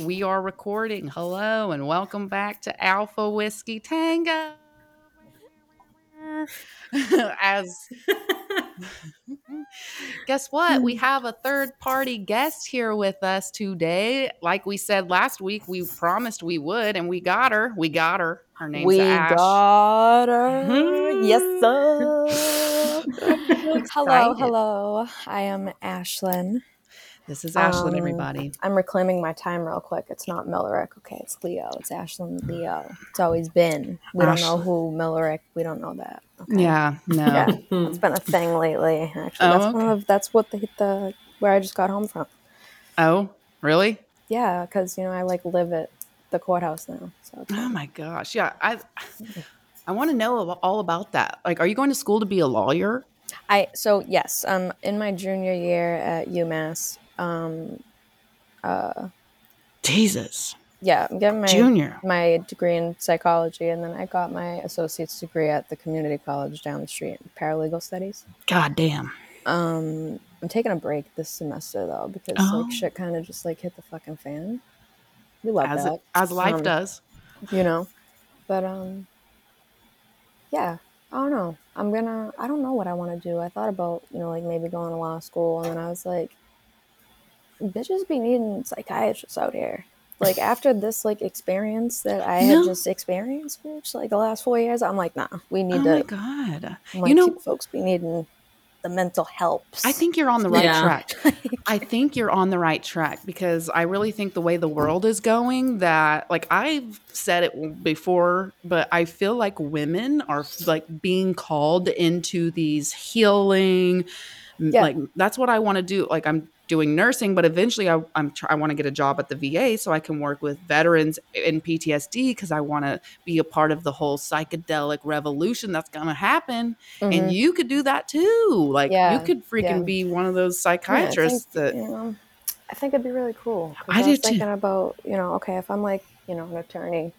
we are recording. Hello and welcome back to Alpha Whiskey Tango. As guess what? We have a third party guest here with us today. Like we said last week, we promised we would, and we got her. We got her. Her name's we Ash. got her. Hmm. yes, sir. hello, hello. I am Ashlyn. This is Ashlyn, Um, everybody. I'm reclaiming my time real quick. It's not Millerick. Okay, it's Leo. It's Ashlyn Leo. It's always been. We don't know who Millerick. We don't know that. Okay? Yeah, no. Yeah. It's been a thing lately. Actually, Oh, that's one of that's what the the where I just got home from. Oh, really? Yeah, because you know I like live at the courthouse now. So Oh my gosh. Yeah, I I want to know all about that. Like, are you going to school to be a lawyer? I so yes, um, in my junior year at UMass, um, Jesus, yeah, I'm getting my junior. my degree in psychology, and then I got my associate's degree at the community college down the street in paralegal studies. God damn. Um, I'm taking a break this semester though because Oh. like shit kind of just like hit the fucking fan. We love As that, as life Um, does. you know. But um, yeah, I don't know. I'm gonna. I don't know what I want to do. I thought about you know like maybe going to law school, and then I was like, bitches be needing psychiatrists out here. Like after this like experience that I You had just experienced, bitch, like the last four years, I'm like, nah, we need Oh my to. god. I'm like, You know, folks be needing the mental helps. I think you're on the right Yeah. track. I think you're on the right track because I really think the way the world is going that like I've said it before but I feel like women are like being called into these healing Yeah. like that's what I want to do like I'm doing nursing but eventually I I'm try, I want to get a job at the VA so I can work with veterans in PTSD cuz I want to be a part of the whole psychedelic revolution that's going to happen and Mhm. you could do that too. Like Yeah, you could freaking yeah. be one of those Yeah, I think, psychiatrists that you know, I think it'd be really cool. I I, was too. thinking about, you know, okay, if I'm like, you know, an attorney,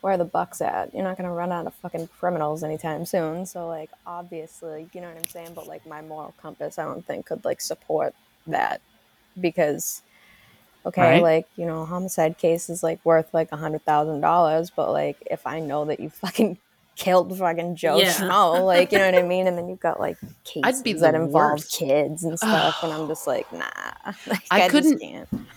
where are the bucks at? You're not gonna run out of fucking criminals anytime soon. So like, obviously, you know what I'm saying. But like, my moral compass, I don't think could like support that because, okay, Right. like you know, a homicide case is like worth like a hundred thousand dollars, but like if I know that you fucking killed fucking Joe Yeah. Schmo, like you know what I mean, and then you've got like cases be that involve worst. kids and stuff, and I'm just like, nah, like, I I, couldn't-.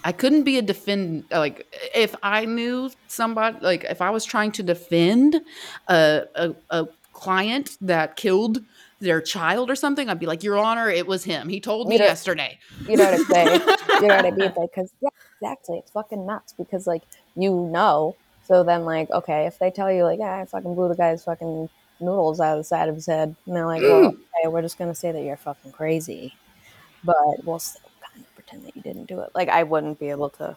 I couldn't be a defend like if I knew somebody like if I was trying to defend a a, a client that killed their child or something, I'd be like, Your Honor, it was him. He told me You know- yesterday. You know what I'm saying? you know what I mean? Because yeah, exactly. It's fucking nuts because like you know. So then like okay, if they tell you like yeah, I fucking blew the guy's fucking noodles out of the side of his head, and they're like, well, mm. okay, we're just gonna say that you're fucking crazy, but we'll still kind of pretend that you didn't do it. Like I wouldn't be able to.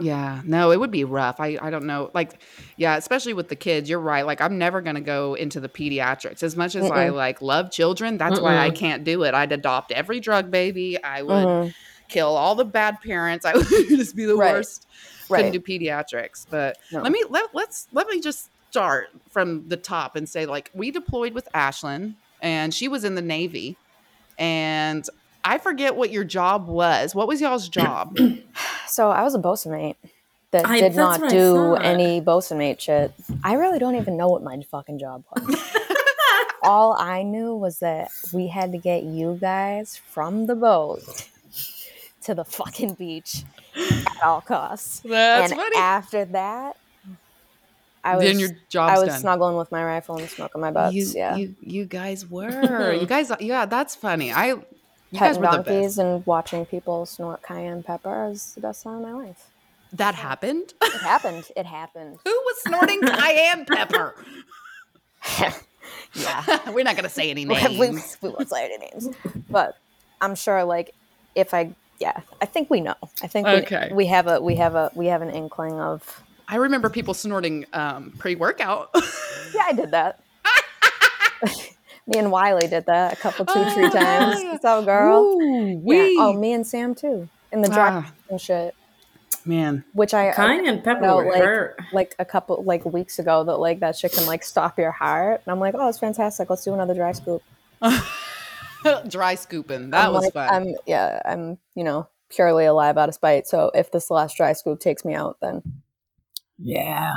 Yeah, no, it would be rough. I, I don't know. Like, yeah, especially with the kids, you're right. Like, I'm never going to go into the pediatrics. As much as I Mm-mm. like love children, that's why I Mm-mm. can't do it. I'd adopt every drug baby. I would Mhm. kill all the bad parents. I would just be the Right. worst. Couldn't Right. do pediatrics. But No. let me let let's let me just start from the top and say like we deployed with Ashlyn and she was in the Navy and I forget what your job was. What was y'all's job? So I was a bosun mate that I- did not do any bosun mate shit. I really don't even know what my fucking job was. All I knew was that we had to get you guys from the boat to the fucking beach at all costs. That's and funny. after that, I was then your job's I was done. snuggling with my rifle and smoking my butts. you, yeah, you you guys were. you guys yeah, that's funny. I you petting donkeys and watching people snort cayenne pepper is the best time of my life. That happened? It happened. It happened. Who was snorting cayenne pepper? yeah. We're not gonna say any names. we won't say any names, but I'm sure. Like, if I, yeah, I think we know. I think we, we have a we have a we have an inkling of. I remember people snorting um, pre-workout. Yeah, I did that. Me and Wiley did that a couple, two, three times. yeah. What's up, girl? Ooh, Yeah. Oh, me and Sam too, in the drop Ah, and shit. man. Which I, I Cayenne pepper know, like, hurt. like a couple like weeks ago that like that shit can like stop your heart, and I'm like, oh, it's fantastic. Let's do another dry scoop. Dry scooping. That I'm was like, fun. I'm yeah, I'm you know purely alive out of spite. So if this last dry scoop takes me out, then Yeah.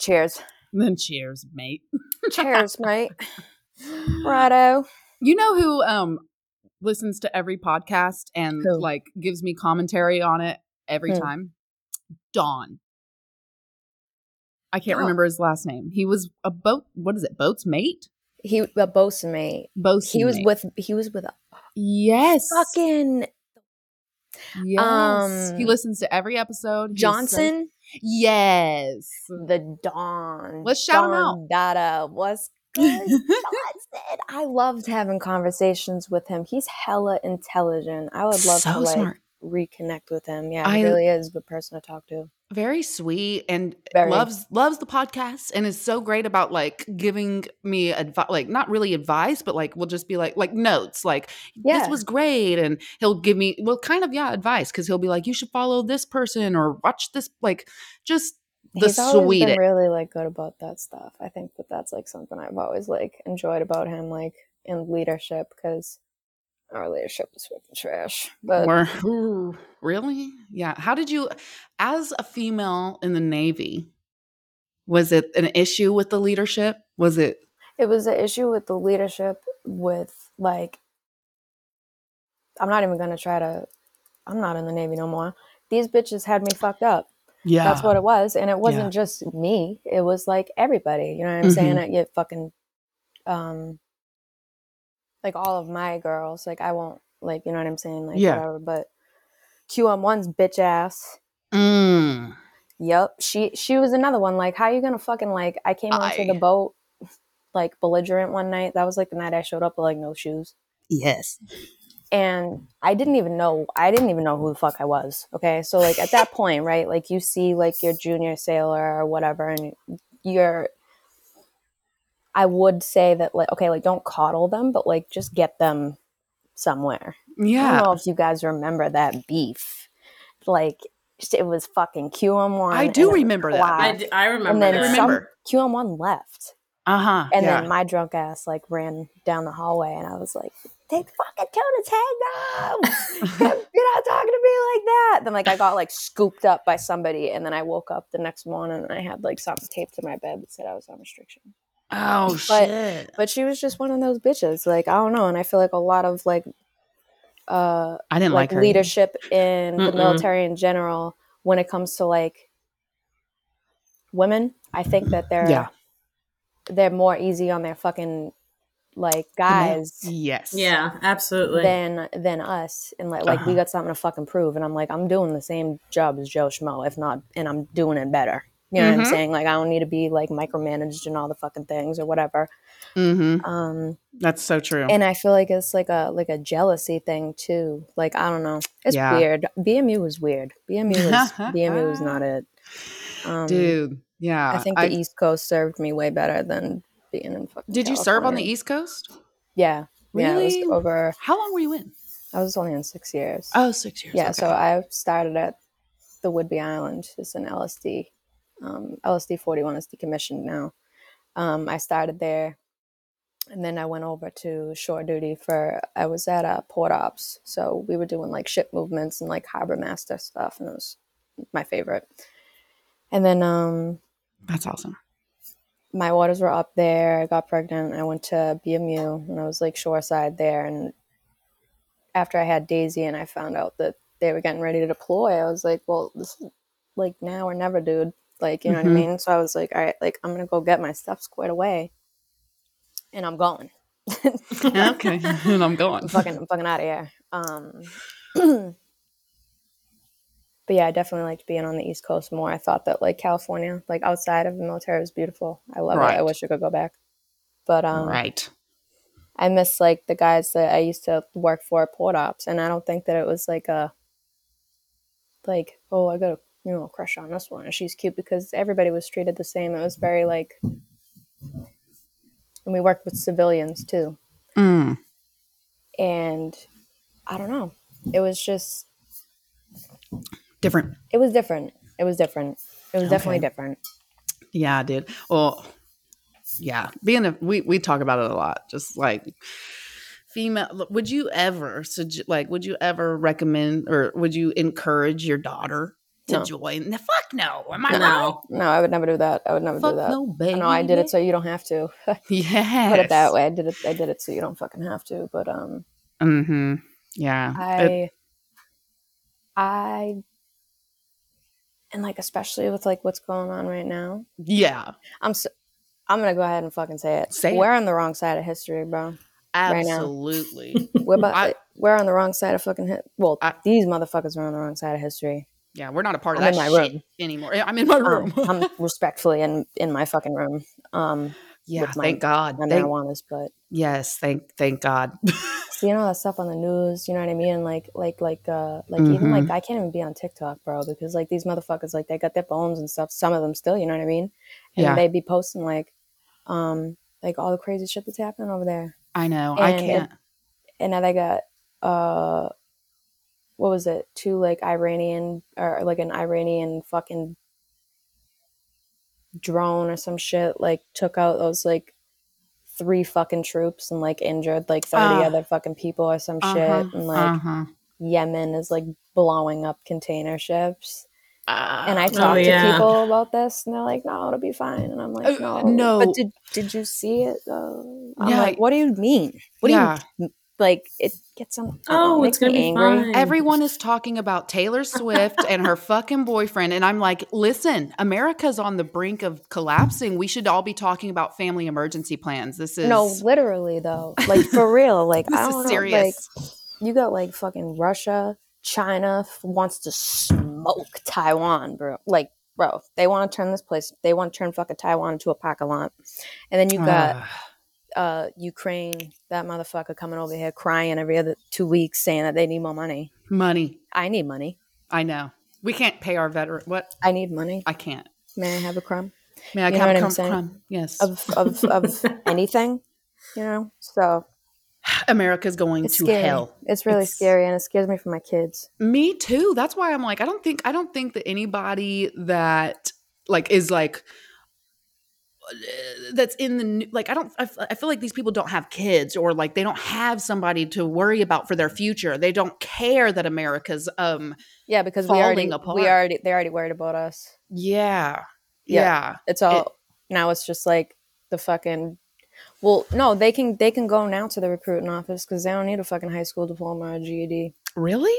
cheers. Then cheers, mate. Cheers, mate. Righto. You know who um listens to every podcast and Who? like gives me commentary on it every Who? time? Don. I can't Oh. remember his last name. He was a boat. What is it? Boat's mate. He a bosun mate. Bosun He was mate. with he was with yes, fucking yes. he um, listens to every episode. He's so- Johnson. yes. the Don. Let's shout him out. Dada was I loved having conversations with him. He's hella intelligent. I would love so to like smart. reconnect with him. Yeah, I- he really is a good person to talk to. very sweet and Very. loves loves the podcast and is so great about like giving me advice like not really advice but like we'll just be like like notes like Yeah. this was great and he'll give me well kind of yeah advice because he'll be like you should follow this person or watch this like just the He's sweetest been really like good about that stuff. I think that that's like something I've always like enjoyed about him, like in leadership, because our leadership was fucking trash. But ooh, really? Yeah. How did you as a female in the navy was it an issue with the leadership? Was it it was an issue with the leadership with like i'm not even gonna try to i'm not in the navy no more. These bitches had me fucked up yeah that's what it was and it wasn't Yeah. just me it was like everybody you know what i'm Mhm. saying it you fucking um like all of my girls like i won't like you know what i'm saying like Yeah. whatever but qm1's bitch ass Mm. Yep. She she was another one. Like, how you gonna fucking like I came onto I- the boat like belligerent one night. That was like the night I showed up with like no shoes. yes And I didn't even know I didn't even know who the fuck I was. Okay. So like at that point, right, like you see like your junior sailor or whatever and you're I would say that like okay, like don't coddle them, but like just get them somewhere. I yeah don't know if you guys remember that beef. Like it was fucking QM1. I do and it was remember that. Quad. I, d- I remember. and then that. Remember. some QM1 left. uh-huh And yeah. then my drunk ass like ran down the hallway and I was like, take fucking two to tango. You're not talking to me like that. Then like I got like scooped up by somebody and then I woke up the next morning and I had like something taped to my bed that said I was on restriction. oh but- shit But she was just one of those bitches. Like, I don't know. And I feel like a lot of like uh I didn't like, like, her leadership in the Mm-mm. military in general when it comes to like women i think that they're Yeah. they're more easy on their fucking like guys yes Yeah, absolutely. than than us and like like we Uh-huh. got something to fucking prove and i'm like i'm doing the same job as joe schmo if not and i'm doing it better you know what Mhm. i'm saying like i don't need to be like micromanaged and all the fucking things or whatever mm-hmm. um that's so true and I feel like it's like a like a jealousy thing too. Like I don't know, it's Yeah. weird. BMU was weird. BMU was BMU was not it. Um, dude yeah I think the East Coast served me way better than being in. Fucking did you serve on the east coast Yeah, yeah. Really? was over. how long were you in I was only in six years. oh six years yeah, okay. so I started at the Whidbey Island. It's an LSD. Um, LSD forty one is decommissioned now. Um, I started there, and then I went over to shore duty for. I was at uh, port ops, so we were doing like ship movements and like harbor master stuff, and it was my favorite. And then um, that's awesome my waters were up there. I got pregnant. I went to BMU and I was like shoreside there. And after I had Daisy and I found out that they were getting ready to deploy, I was like, well, this is like now or never, dude. Like, you know Mhm. what I mean? So I was like, all right, like I'm going to go get my stuff squared away and I'm going. okay and i'm going I'm fucking, I'm fucking out of here. Um, but yeah, I definitely liked being on the East Coast more. I thought that like California, like outside of the military, was beautiful. I love it. I wish I could go back. But um, right I miss like the guys that I used to work for at Port Ops, and I don't think that it was like a like oh I got a you know crush on this one and she's cute because everybody was treated the same. It was very like, and we worked with civilians too, mm. and I don't know, it was just different it was different. It was different. It was definitely different. Yeah, dude. Well, yeah, being a we we talk about it a lot. Just like female would you ever sugge- like would you ever recommend or would you encourage your daughter to No. join the fuck no am i wrong No. No, I would never do that. I would never fuck do that. no baby No, I did it so you don't have to. yeah Put it that way. I did it. I did it so you don't fucking have to. But um, mm-hmm yeah It- I, I, and like especially with like what's going on right now, yeah I'm so, I'm gonna go ahead and fucking say it. Say we're on the wrong side of history, bro. Right absolutely We're about, I- we're on the wrong side of fucking hit. Well, I- these motherfuckers are on the wrong side of history. yeah we're not a part of I'm that in my shit room. anymore i'm in my room Um, I'm respectfully in in my fucking room. Um, yeah my- thank god my thank, marijuana's, but yes thank thank god seeing all that stuff on the news, you know what I mean? Like, like, like, uh, like even like I can't even be on TikTok, bro, because like these motherfuckers, like they got their phones and stuff. Some of them still, you know what I mean? And Yeah. they be posting like, um, like all the crazy shit that's happening over there. i know i And it- can't And now they got, uh, what was it? Two like Iranian or like an Iranian fucking drone or some shit like took out those like three fucking troops and like injured like 30 Ah. other fucking people or some Uh-huh, shit and like uh-huh. Yemen is like blowing up container ships. And I Ah, talked yeah. to people about this, and they're like, "No, it'll be fine." And I'm like, Uh, "No, no. But did did you see it? Though? I'm Yeah. like, "What do you mean? What Yeah. do you like?" It gets some. I don't know, Oh, it it's gonna be angry. fine. Everyone is talking about Taylor Swift and her fucking boyfriend. And I'm like, listen, America's on the brink of collapsing. We should all be talking about family emergency plans. This is No, literally though, like for real. Like this I is don't know, serious. like you got like fucking Russia, China f- wants to smoke Taiwan, bro. Like, bro, they want to turn this place. They want to turn fucking Taiwan into a pack a lot. And then you got uh Ukraine, that motherfucker coming over here crying every other two weeks saying that they need more money. money. I need money. I know. We can't pay our veteran. What? I need money. I can't. May I have a crumb May I You know come crumb, crumb? Yes. of of of anything? You know, so America's going it's to scary. hell. It's really It's- scary, and it scares me for my kids. Me too. That's why I'm like, I don't think I don't think that anybody that like is like that's in the new- like I don't I, f- I feel like these people don't have kids or like they don't have somebody to worry about for their future. They don't care that America's um Yeah, because we already apart. we already they're already worried about us. yeah. Yeah. Yeah. It's all now. It's just like the fucking. Well, no, they can they can go now to the recruiting office because they don't need a fucking high school diploma or GED. Really?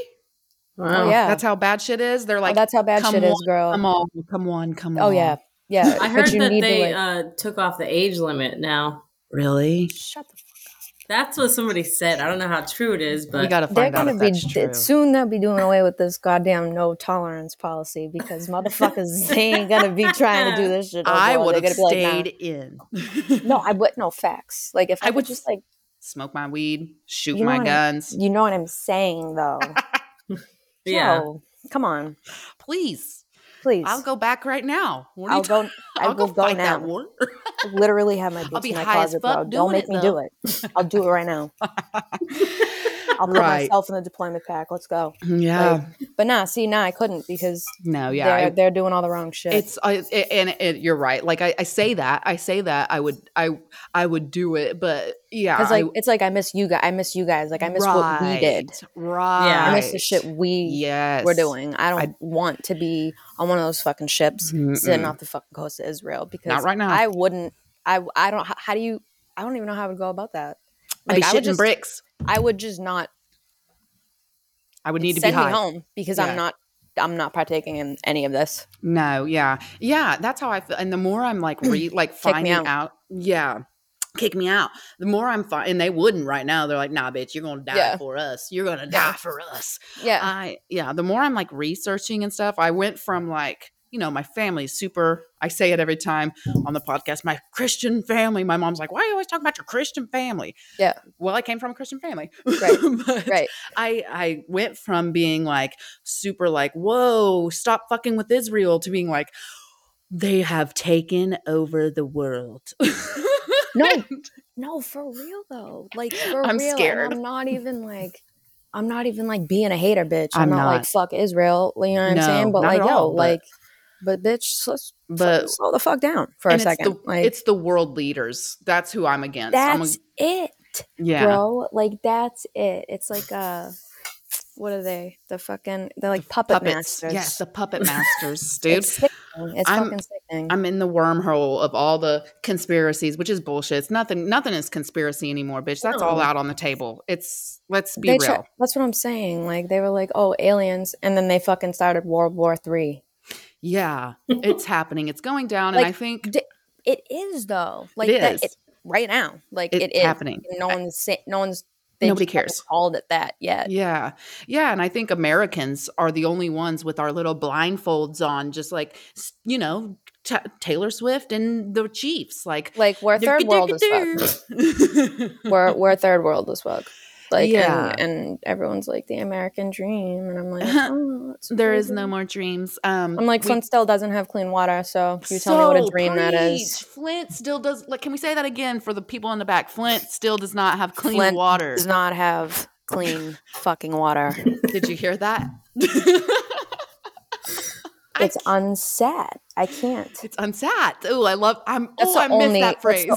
Wow. Oh yeah, That's how bad shit is. They're Oh, like that's how bad shit is, girl. Come on, come on, come on. Oh yeah, yeah. I heard you that need to, they like- uh, took off the age limit now. Really? Shut the. Fuck up. That's what somebody said. I don't know how true it is, but we got to They're out gonna if be that's true. soon. They'll be doing away with this goddamn no tolerance policy because motherfuckers they ain't gonna be trying to do this shit. no I would have gonna like, stayed in. No, I would no facts. Like if I, I would would just like Smoke my weed, shoot You know my what I- guns. you know what I'm saying though. yeah. Yo, come on, Please. Please. I'll go back right now. I'll go. I I'll go go fight now. that war. Literally have my boots in my closet, bro. Don't make it, me though. do it. I'll do it right now. I'll put Right. myself in the deployment pack. Let's go. Mm, yeah. But nah, see, nah, I couldn't because no, yeah. they're I- they're doing all the wrong shit. it's I it, and it, you're right. Like I, I say that, I say that I would, I, I would do it, but yeah, because like it's like I miss you guys. I miss you guys. Like I miss what we did. Right. Yeah. I miss the shit we Yes. were doing. I don't I- want to be on one of those fucking ships sitting Mm-mm. off the fucking coast of Israel because Not right now. I wouldn't. I I don't. How, how do you? I don't even know how I would go about that. I'd be Like I just. bricks. I would just not I would need to be me high. home because Yeah. I'm not. I'm not partaking in any of this. No, yeah, yeah. That's how I feel. And the more I'm like re like finding out. out. yeah, kick me out. The more I'm fine, and they wouldn't right now. They're like, nah, bitch, you're gonna die Yeah. for us. You're gonna die for us. Yeah. I yeah. The more I'm like researching and stuff, I went from like you know my family's super. I say it every time on the podcast. My Christian family. My mom's like, why are you always talking about your Christian family? Yeah. Well, I came from a Christian family. Right, right. I I went from being like super like whoa stop fucking with Israel to being like they have taken over the world. No, no, for real though. Like for I'm real. scared. I'm not even like. I'm not even like being a hater, bitch. I'm, I'm not, like fuck Israel. You know what I'm saying? But like, yo, all, but- like, but bitch, let's but slow the fuck down for a and it's second. the, like it's the world leaders. That's who I'm against. I'm that's it. Yeah. bro. Like that's it. It's like uh what are they? The fucking they're like puppet Puppets. masters. Yes, the puppet masters, dude. It's sickening. It's I'm- fucking sickening. I'm in the wormhole of all the conspiracies, which is bullshit. It's nothing. Nothing is conspiracy anymore, bitch. That's all out on the table. It's let's be they real. try- that's what I'm saying. Like they were like, oh, aliens, and then they fucking started World War Three. Yeah, it's happening. It's going down, and I think d- It is though. Like it that, is. it, right now. Like It's it is happening. No one's no one's Nobody cares. called it that yet. Yeah. Yeah. And I think Americans are the only ones with our little blindfolds on, just like, you know, Ta Taylor Swift and the Chiefs. Like, Like we're third world as fuck. We're we're third world as fuck. Like Yeah. and, and everyone's like the American dream, and I'm like, oh, there is no more dreams. Um, I'm like, we- Flint still doesn't have clean water, so you tell me what a dream that is. Flint still does. Like, can we say that again for the people in the back? Flint still does not have clean Flint water. Does not have clean fucking water. Did you hear that? It's unsat. I can't. It's unsat. Oh, I love. I'm. Oh, I miss only. that phrase.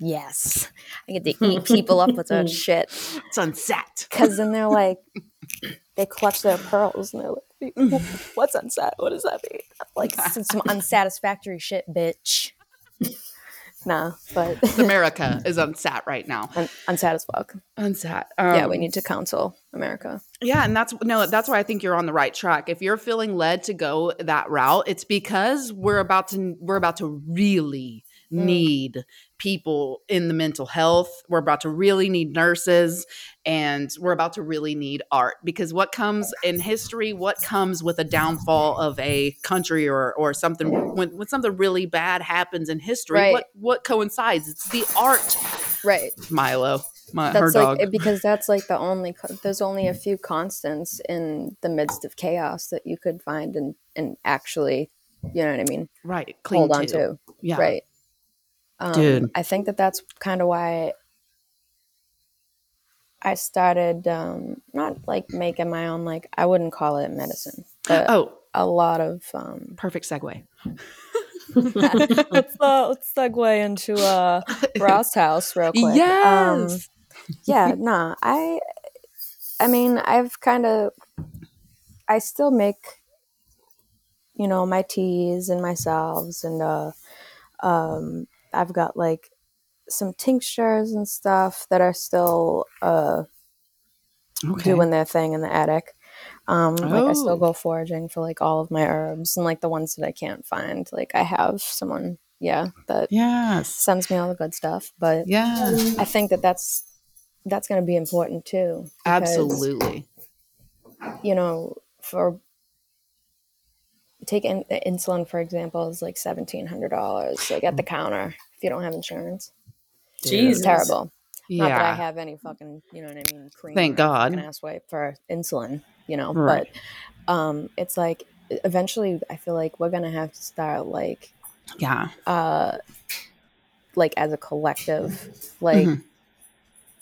Yes, I get to eat people up with that shit It's unsat. because then they're like, they clutch their pearls and they're like, "What's unsat? What does that mean?" Like some, unsatisfactory shit, bitch. nah, but America is unsat right now. un- unsat as fuck. Unsat. yeah, Um, we need to counsel America. Yeah, and that's no, that's why I think you're on the right track. If you're feeling led to go that route, it's because we're about to we're about to really Mm. need people in the mental health. We're about to really need nurses and we're about to really need art because what comes in history, what comes with a downfall of a country or or something when, when something really bad happens in history, Right. what what coincides? It's the art. Right. Milo, my her That's dog. like because that's like the only there's only a few constants in the midst of chaos that you could find and and actually, you know what I mean, right. Clean hold on to. to. Yeah. Right. Um, Dude. I think that that's kind of why I started um, not like making my own like I wouldn't call it medicine, but Oh, a lot of um, perfect segue. let's uh, let's segue into uh Rouse House real quick. Um, Yes. yeah, nah. I I mean, I've kind of I still make you know, my teas and my salves and uh um I've got like some tinctures and stuff that are still uh okay. doing their thing in the attic. Um, like I Oh. still go foraging for like all of my herbs and like the ones that I can't find. Like I have someone, yeah, that yes. sends me all the good stuff. But Yeah. I think that that's that's going to be important too. because, Absolutely. You know, for take in, insulin for example is like seventeen hundred dollars like at the counter if you don't have insurance. It's Jesus. terrible. Not that I have any fucking, you know what I mean, cream. Thank or a God. Ass wipe for insulin, you know. Right. But um, it's like eventually, I feel like we're gonna have to start like, Yeah. uh, like as a collective, like Mhm.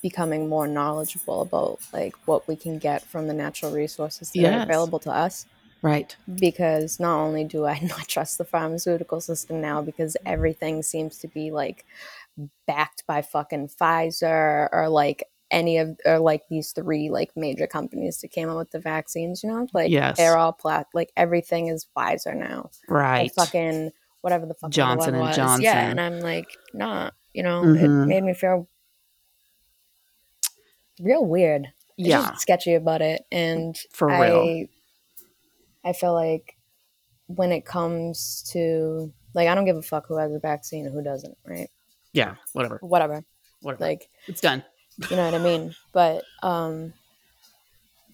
becoming more knowledgeable about like what we can get from the natural resources that Yes. are available to us. Right. Because not only do I not trust the pharmaceutical system now, because everything seems to be like backed by fucking Pfizer or like any of or like these three like major companies that came out with the vaccines, you know? Like Yes. they're all plat like everything is Pfizer now. Right. fucking whatever the fuck Johnson one and was. Yeah, and I'm like, nah, you know, Mhm. it made me feel real weird. It's Yeah. sketchy about it. And For real. I feel like when it comes to like I don't give a fuck who has a vaccine and who doesn't, right? Yeah. Whatever. Whatever. Whatever. Like, it's done. you know what I mean? But um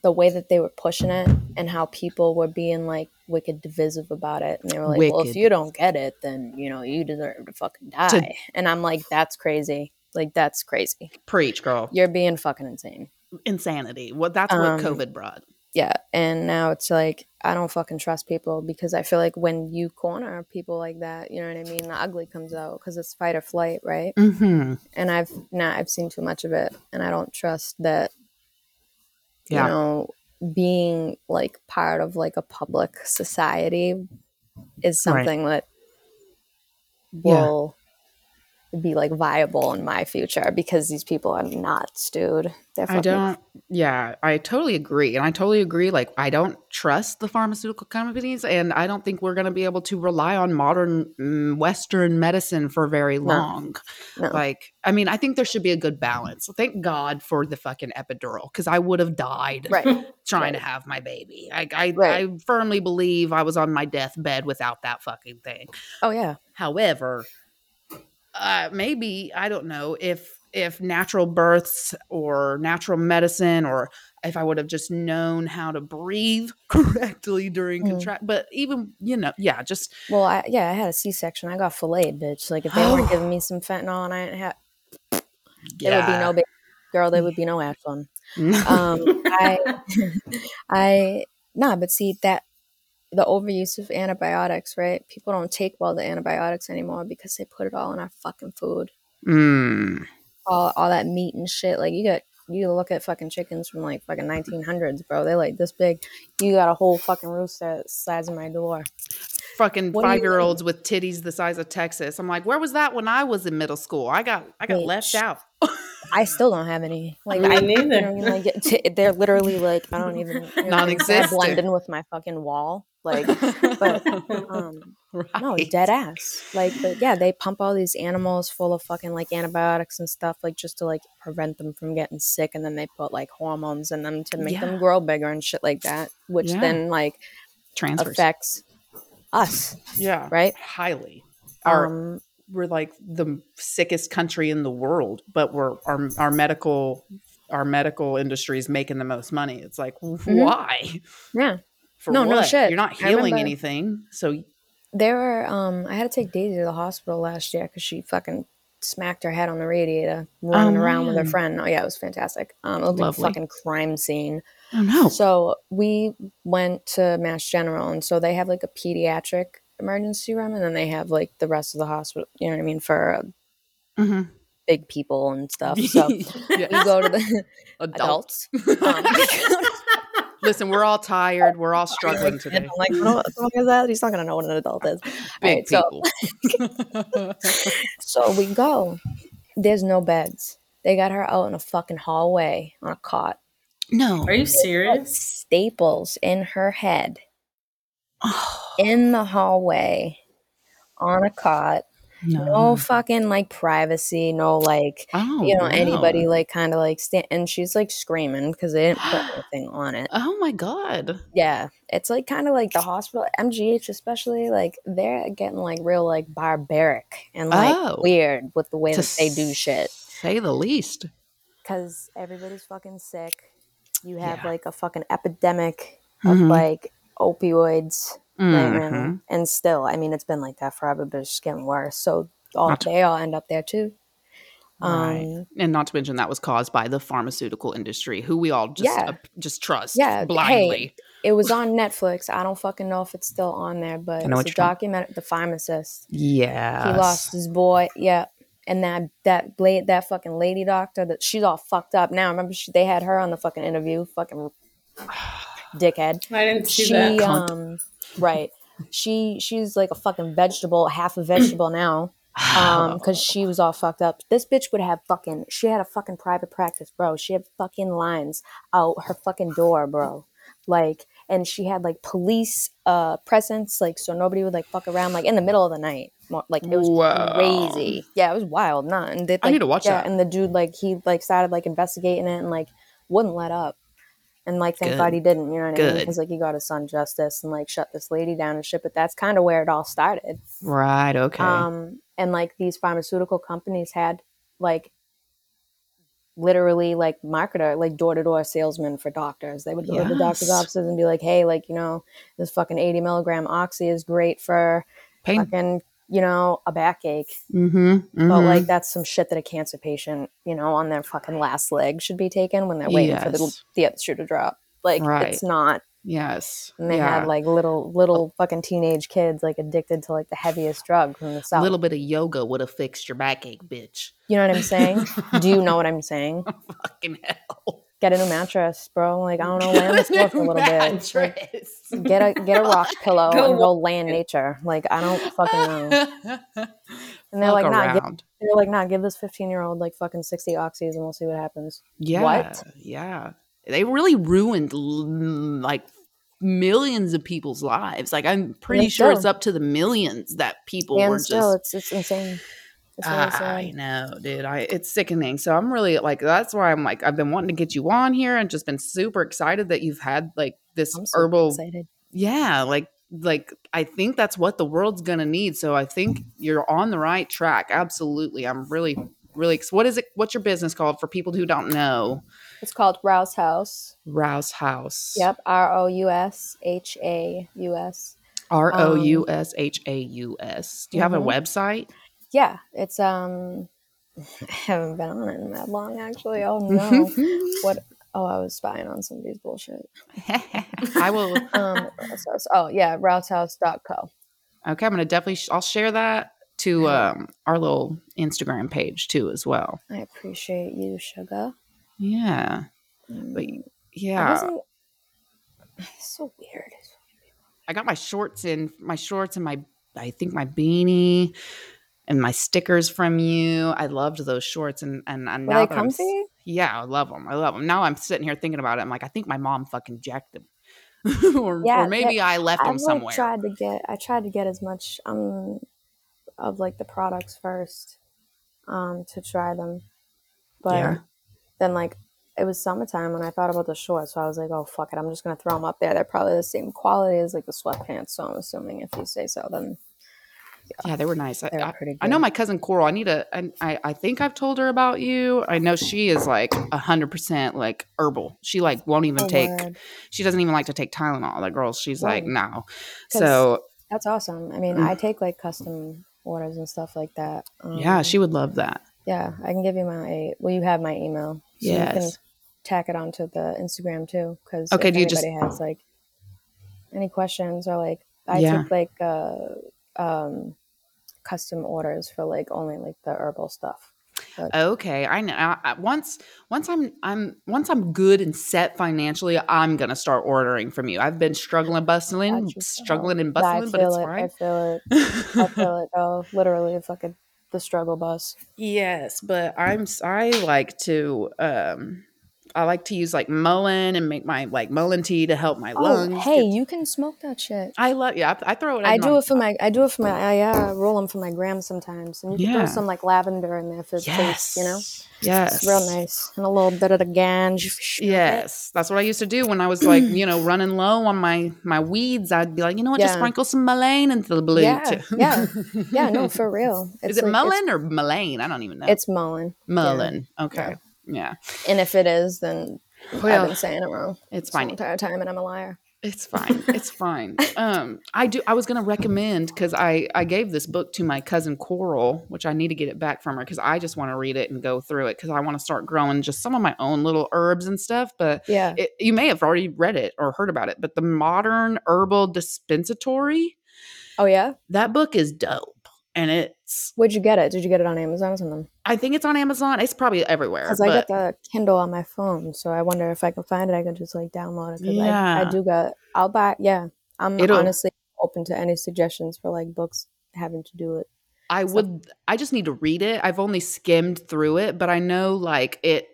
the way that they were pushing it and how people were being like wicked divisive about it and they were like, Well, if you don't get it, then you know, you deserve to fucking die. and I'm like, That's crazy. Like that's crazy. Preach, girl. You're being fucking insane. Insanity. What that's Um, what COVID brought. Yeah. And now it's like I don't fucking trust people because I feel like when you corner people like that, you know what I mean? The ugly comes out because it's fight or flight, right? Mm-hmm. And I've now I've seen too much of it and I don't trust that Yeah. you know being like part of like a public society is Right. something that Yeah. will be like viable in my future because these people are nuts, dude. They're I don't. Yeah, I totally agree, and I totally agree. Like, I don't trust the pharmaceutical companies, and I don't think we're going to be able to rely on modern mm, Western medicine for very long. no. Like, I mean, I think there should be a good balance. Thank God for the fucking epidural, because I would have died right. trying to have my baby. I, I, Right. I firmly believe I was on my deathbed without that fucking thing. Oh yeah. However, uh, maybe I don't know if if natural births or natural medicine or if I would have just known how to breathe correctly during Mm. contract. But even you know, yeah, just Well, I, yeah, I had a C section. I got filleted, bitch. Like if they weren't giving me some fentanyl and I didn't have, there would be no big girl. There would be no Ashland. um, I, I, nah, but see that the overuse of antibiotics, right? People don't take well the antibiotics anymore because they put it all in our fucking food. Mm. All, all that meat and shit. Like you got, you look at fucking chickens from like fucking 1900s, bro. They like this big. You got a whole fucking rooster the size of my door. Fucking What five year olds with titties the size of Texas. I'm like, where was that when I was in middle school? I got I got Wait, left out. I still don't have any. Like Me I, neither. You know what I mean? Like it- they're literally like I don't even you know, they're Non-existent. blending with my fucking wall. Like, but um, no, dead ass. Like, but yeah, they pump all these animals full of fucking like antibiotics and stuff, like just to like prevent them from getting sick, and then they put like hormones in them to make Yeah. them grow bigger and shit like that, which Yeah. then like transfers. affects us, yeah, right? highly. Our Um, we're like the sickest country in the world, but we're our our medical our medical industry is making the most money. It's like why? yeah, For Mm-hmm. No, no shit. You're not healing anything. So there were. Um, I had to take Daisy to the hospital last year because she fucking smacked her head on the radiator running around with her friend. Oh yeah, it was fantastic. Um, it looked like a fucking crime scene. oh no. So we went to Mass General, and so they have like a pediatric emergency room, and then they have like the rest of the hospital. You know what I mean for uh, hmm big people and stuff. So we go to the adults. adults. Um, Listen, we're all tired. We're all struggling and today. I'm like, what the fuck is that? He's not gonna know what an adult is. Big Alright, so- people. So we go. There's no beds. They got her out in a fucking hallway on a cot. no. Are you serious? Staples in her head in the hallway on a cot. No fucking like privacy. No like Oh, you know wow. anybody like kind of like stand and she's like screaming because they didn't put anything on it. Oh my god. Yeah, it's like kind of like the hospital, MGH especially. Like they're getting like real like barbaric and like Oh. weird with the way that they do shit. Say the least. because everybody's fucking sick. You have Yeah. like a fucking epidemic of Mhm. like opioids right now, Mhm. and still, I mean, it's been like that forever, but it's just getting worse. So all, Not- they all end up there too. Right. Um, And not to mention that was caused by the pharmaceutical industry, who we all just Yeah. uh, just trust Yeah, hey, blindly. it was on Netflix. I don't fucking know if it's still on there, but I know it's a document. The pharmacist, Yeah. he lost his boy. Yeah. And that that late that fucking lady doctor that she's all fucked up now. Remember she, they had her on the fucking interview, fucking dickhead. I didn't see she that. Cunt. um right. She she's like a fucking vegetable half a vegetable now um because she was all fucked up. This bitch would have fucking she had a fucking private practice bro. She had fucking lines out her fucking door bro. Like and she had like police uh presence like so nobody would like fuck around like in the middle of the night. Like it was Wow. crazy. Yeah it was wild. Nah and they, I like, need to watch yeah, that. and the dude like he like started like investigating it and like wouldn't let up and like thank Good. god he didn't you know what i mean Good. because like he got his son justice and like shut this lady down and shit but that's kind of where it all started right. Okay. um and like these pharmaceutical companies had like literally like marketer like door-to-door salesmen for doctors they would go to the doctor's offices and be like hey like you know this fucking 80 milligram oxy is great for Pain. fucking you know a backache Mm-hmm. but like that's some shit that a cancer patient you know on their fucking last leg should be taken when they're waiting for the, Yes. the other shoe to drop like Right. it's not yes. and they yeah. had like little little fucking teenage kids like addicted to like the heaviest drug from the South. a little bit of yoga would have fixed your backache, bitch. You know what I'm saying? Do you know what I'm saying? Fucking hell. Get a new mattress, bro. Like I don't know, lay on the floor for a little bit. Like, get a get a rock pillow Go and go lay in nature. Like I don't fucking know. And they're like, nah, give, they're like, nah, give this fifteen year old like fucking sixty oxys and we'll see what happens. Yeah. What? Yeah. They really ruined like millions of people's lives. Like I'm pretty And sure it's up to the millions that people were and just it's it's insane. I sad. know, dude. I it's sickening. So I'm really like that's why I'm like I've been wanting to get you on here and just been super excited that you've had like this super herbal excited. yeah, like like I think that's what the world's gonna need. So I think you're on the right track. Absolutely. I'm really, really what is it what's your business called for people who don't know? It's called Rouse House. Rouse House. Yep, R O U S H A U S. R O U S H A U S. Do you have a Mhm. website? Yeah, it's um. I haven't been on it in that long, actually. Oh no, what? Oh, I was spying on somebody's bullshit. I will Um. Oh yeah, rousehouse.co. Okay, I'm gonna definitely. Sh- I'll share that to um, our little Instagram page too, as well. I appreciate you, sugar. Yeah, Um, but yeah, It's so weird. I got my shorts in, my shorts and my, I think my beanie, and my stickers from you. I loved those shorts, and and, and Were now they I'm comfy? yeah, I love them. I love them. Now I'm sitting here thinking about it. I'm like, I think my mom fucking jacked them, or, Yeah, or maybe I left I them like somewhere. tried to get. I tried to get as much um of like the products first, um, to try them, but Yeah. then like it was summertime when I thought about the shorts, so I was like, oh fuck it, I'm just gonna throw them up there. They're probably the same quality as like the sweatpants, so I'm assuming if you say so, then Yeah, they were nice. I, they're I, pretty. I know my cousin Coral. I need to. I, I I think I've told her about you. I know she is like a hundred percent like herbal. She like won't even Oh, take. word. She doesn't even like to take Tylenol. The girl, she's like no. So That's awesome. I mean, Mm. I take like custom orders and stuff like that. Um, yeah, she would love that. Yeah, I can give you my. Well, you have my email. So You can Yes. tack it onto the Instagram too, because Okay, if do you just- anybody has like any questions or like I Yeah. took like uh, um, custom orders for like only like the herbal stuff. Okay, I know. I, I- once once I'm I'm once I'm good and set financially, I'm gonna start ordering from you. I've been struggling, bustling, struggling and bustling, but it's it. I feel it. I feel it. Oh, literally, it's like a the struggle bus. Yes, but I'm I like to um I like to use like mullein and make my like mullein tea to help my Oh, lungs. hey, you can smoke that shit. I love yeah. I, I throw it. In. I do it for my. I do it for my. I uh, roll them for my gram sometimes, and you can Yeah. throw some like lavender in there for the Yes, taste. You know, Yes, it's real nice, and a little bit of the ganj. Yes, that's what I used to do when I was like, you know, running low on my my weeds. I'd be like, you know what, just sprinkle some mullein into the blue. Yeah, too. yeah. Yeah, no, for real. Is it like- mullein or mullein? I don't even know. It's, it's mullein, mullein. Okay. Yeah. and if it is, then I've been saying it wrong it's fine. the entire time, and I'm a liar. It's fine. It's fine. Um, I do. I was gonna recommend because I I gave this book to my cousin Coral, which I need to get it back from her because I just want to read it and go through it because I want to start growing just some of my own little herbs and stuff. But Yeah, it, you may have already read it or heard about it. But the Modern Herbal Dispensatory, Oh yeah, that book is dope, and it's. where'd you get it? Did you get it on Amazon or something? I think it's on Amazon. It's probably everywhere. Because I but- got the Kindle on my phone, so I wonder if I can find it. I can just like download it. 'cause I, Yeah. I do got. I'll buy. Yeah, I'm It'll- honestly open to any suggestions for like books having to do it. I would I just need to read it. I've only skimmed through it, but I know like it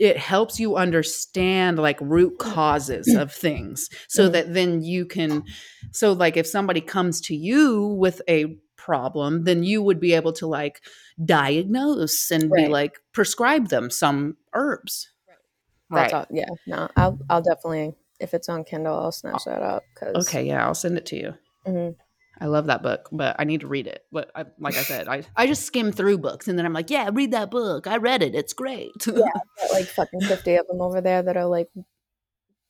it helps you understand like root causes of things so Mhm. that then you can so like if somebody comes to you with a problem, then you would be able to like diagnose and be like prescribe them some herbs. That's Right. all. Yeah, no, I'll I'll definitely if it's on Kindle, I'll snatch that up. Cause, Okay, yeah, I'll send it to you. mhm. I love that book, but I need to read it. But I, like I said, I, I just skim through books and then I'm like, yeah, read that book. I read it. It's great. Yeah. got like fucking fifty of them over there that are like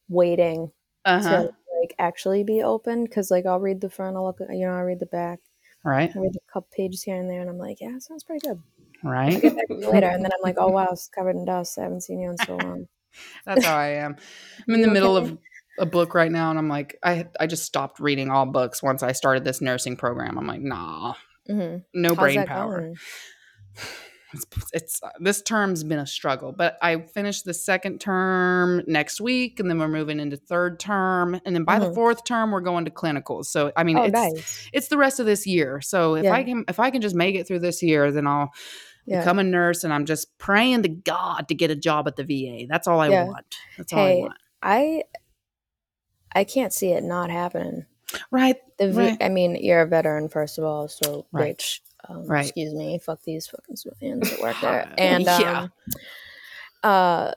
waiting uh-huh. to like actually be opened. Because like I'll read the front, I'll look, you know, I read the back, Right. I read a couple pages here and there, and I'm like, yeah, sounds pretty good. Right. later, and then I'm like, oh wow, it's covered in dust. I haven't seen you in so long. That's how I am. I'm in the middle of a book right now, and I'm like, I I just stopped reading all books once I started this nursing program. I'm like, nah, hmm no How's brain power. it's, it's this term's been a struggle, but I finished the second term next week, and then we're moving into third term, and then by the Mhm. fourth term we're going to clinicals. So I mean, Oh, it's nice. it's the rest of this year. So if Yeah. I can if I can just make it through this year, then I'll Yeah. become a nurse, and I'm just praying to God to get a job at the VA. That's all I Yeah. want. That's all I want. I I can't see it not happening. Right. The v- Right. I mean, you're a veteran first of all, so Right. which um, Right. excuse me, fuck these fucking civilians that work there. And Yeah. um, uh,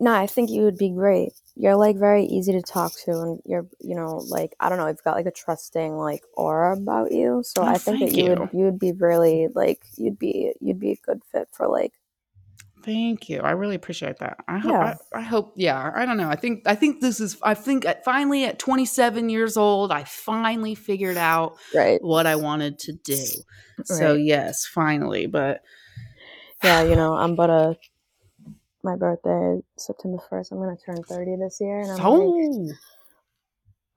no, I think you would be great. You're like very easy to talk to, and you're you know like I don't know, you've got like a trusting like aura about you. So Oh, I think that you, you. would you would be really like you'd be you'd be a good fit for like Thank you. I really appreciate that. I hope. Yeah. I, I hope. Yeah. I don't know. I think. I think this is. I think at, finally at 27 years old, I finally figured out right. what I wanted to do. So yes, finally. But Yeah, you know, I'm but a my birthday is September first. I'm gonna turn thirty this year, and I'm like, oh,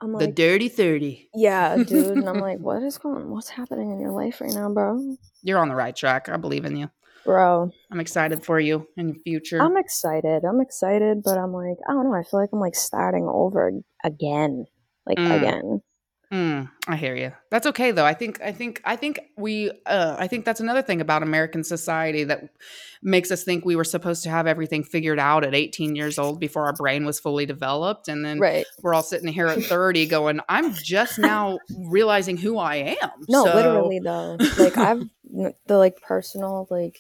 I'm the dirty 30. yeah, dude, and I'm like, what is going? What's happening in your life right now, bro? You're on the right track. I believe in you. Bro, I'm excited for you in your future. I'm excited. I'm excited, but I'm like, I don't know. I feel like I'm like starting over again, like Mm. again. Mm, I hear you. That's okay though. I think I think I think we uh I think that's another thing about American society that makes us think we were supposed to have everything figured out at 18 years old before our brain was fully developed and then Right? we're all sitting here at 30 going I'm just now realizing who I am. No, So- literally though. Like I've the like personal like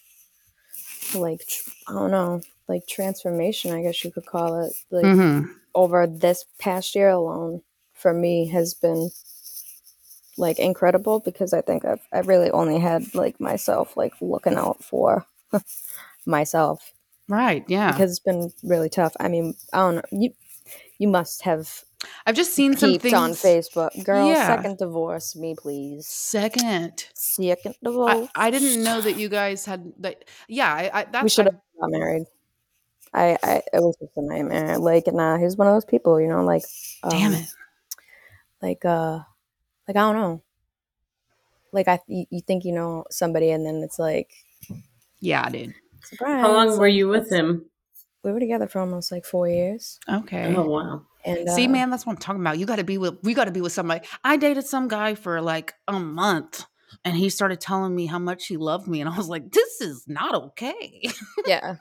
like tr- I don't know like transformation. I guess you could call it like. Mhm. over this past year alone for me has been like incredible because I think I've I really only had like myself like looking out for myself Right, yeah. because it's been really tough. I mean, I don't know. You you must have I've just seen some things on Facebook. Girl, Yeah. second divorce, me please. Second. Second divorce. I, I didn't know that you guys had that yeah, I, I that's we should have got married. I, I it was just a nightmare. Like nah, he's one of those people, you know, like um, damn it. like uh like i don't know like i you, you think you know somebody and then it's like Yeah, dude. surprise How long were you with him? We were together for almost like four years Okay. Oh wow. and See, uh, man, that's what I'm talking about. You got to be with, we got to be with somebody. I dated some guy for like a month and he started telling me how much he loved me. And I was like, this is not okay. yeah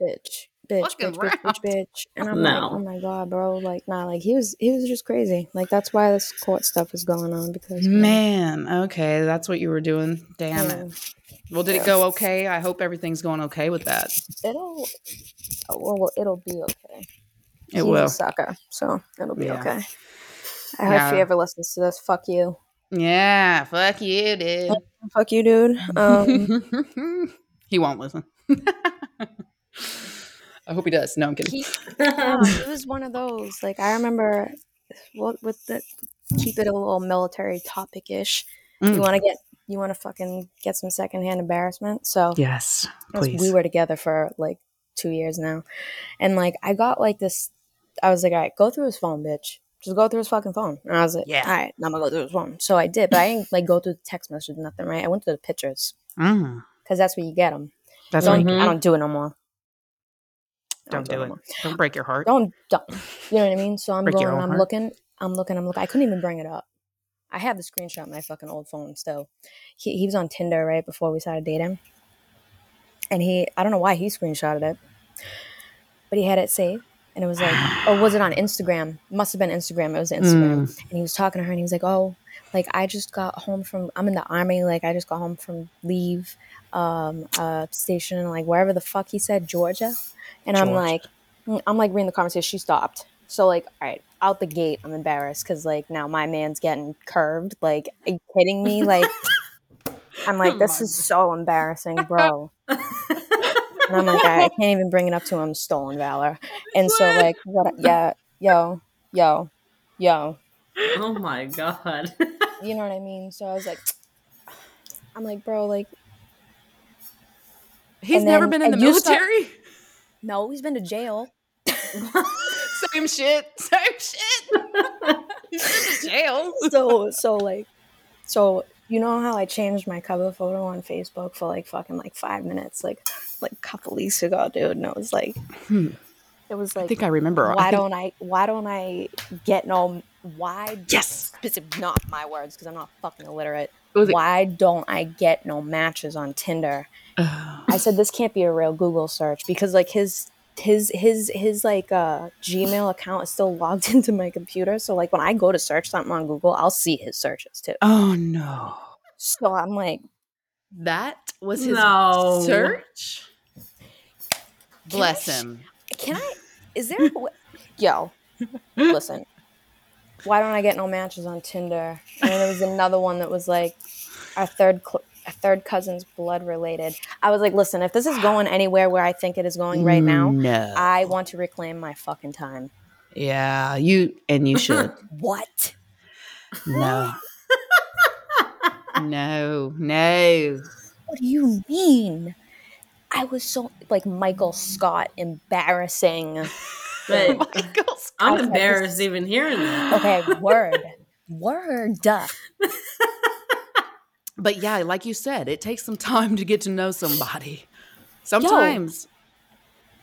bitch bitch bitch bitch bitch bitch and i'm like oh my god bro like nah like he was he was just crazy like that's why this court stuff is going on because Man, okay. That's what you were doing. Damn yeah, it. Well, did Yeah. it go okay? I hope everything's going okay with that. it'll oh, well it'll be okay It He's will. a sucker so it'll be Yeah. okay I hope if he ever listens to this, fuck you. Yeah. Fuck you, dude. Fuck you, dude. Um, he won't listen. I hope he does. No, I'm kidding. he, no, he was one of those. Like I remember, what with the keep it a little military topic ish. Mm. You want to get, you want to fucking get some secondhand embarrassment. So yes, please. we were together for like two years now, and like I got like this. I was like, all right, go through his phone, bitch. Just go through his fucking phone. And I was like, Yeah. all right, now I'm gonna go through his phone. So I did, but I didn't like go through the text messages, nothing, right? I went to the pictures Mm, because that's where you get them. that's don't, what Mhm. I don't do it no more. I Don't do it. more. Don't break your heart. Don't, don't. You know what I mean? So I'm Break going, I'm heart. looking, I'm looking, I'm looking. I couldn't even bring it up. I have the screenshot on my fucking old phone still. He, he was on Tinder right before we started dating. And he, I don't know why he screenshotted it, but he had it saved. And it was like, or was it on Instagram? Must have been Instagram. It was Instagram. Mm. And he was talking to her and he was like, oh, like I just got home from, I'm in the army. Like I just got home from leave um, uh, station, like wherever the fuck he said, Georgia. And I'm like, mm, I'm like reading the conversation. She stopped. So like, all right, out the gate, I'm embarrassed because like now my man's getting curved. Like, are you kidding me? Like, I'm like, this is so embarrassing, bro. And I'm like, I, I can't even bring it up to him. Stolen valor. And so like, what? Yeah, yo, yo, yo. oh my god. You know what I mean? So I was like, I'm like, bro, like, He's And never been in the and you start- military. no, he's been to jail. Same shit. Same shit. He's been to jail. so so like so You know how I changed my cover photo on Facebook for like fucking like five minutes, like like a couple weeks ago, dude, and it was like, Hmm. it was like I think I remember. I why think- don't I? Why don't I get no? Why? Yes. Specific, not my words because I'm not fucking illiterate. Why don't I get no matches on Tinder? Ugh. I said this can't be a real Google search because like his his his his like uh Gmail account is still logged into my computer. So like when I go to search something on Google, I'll see his searches too. oh no. So I'm like, That was his No. search. Can Bless I him. can I? Is there? a w- Yo, listen. Why don't I get no matches on Tinder? And then there was another one that was like our third cl- our third cousin's blood related. I was like, listen, if this is going anywhere where I think it is going right now, No. I want to reclaim my fucking time. yeah, you and you should. What? no. no. No. What do you mean? I was so like Michael Scott embarrassing. But Michael's I'm Okay, embarrassed even hearing that. Okay, word. Word. But yeah, like you said, it takes some time to get to know somebody. Sometimes,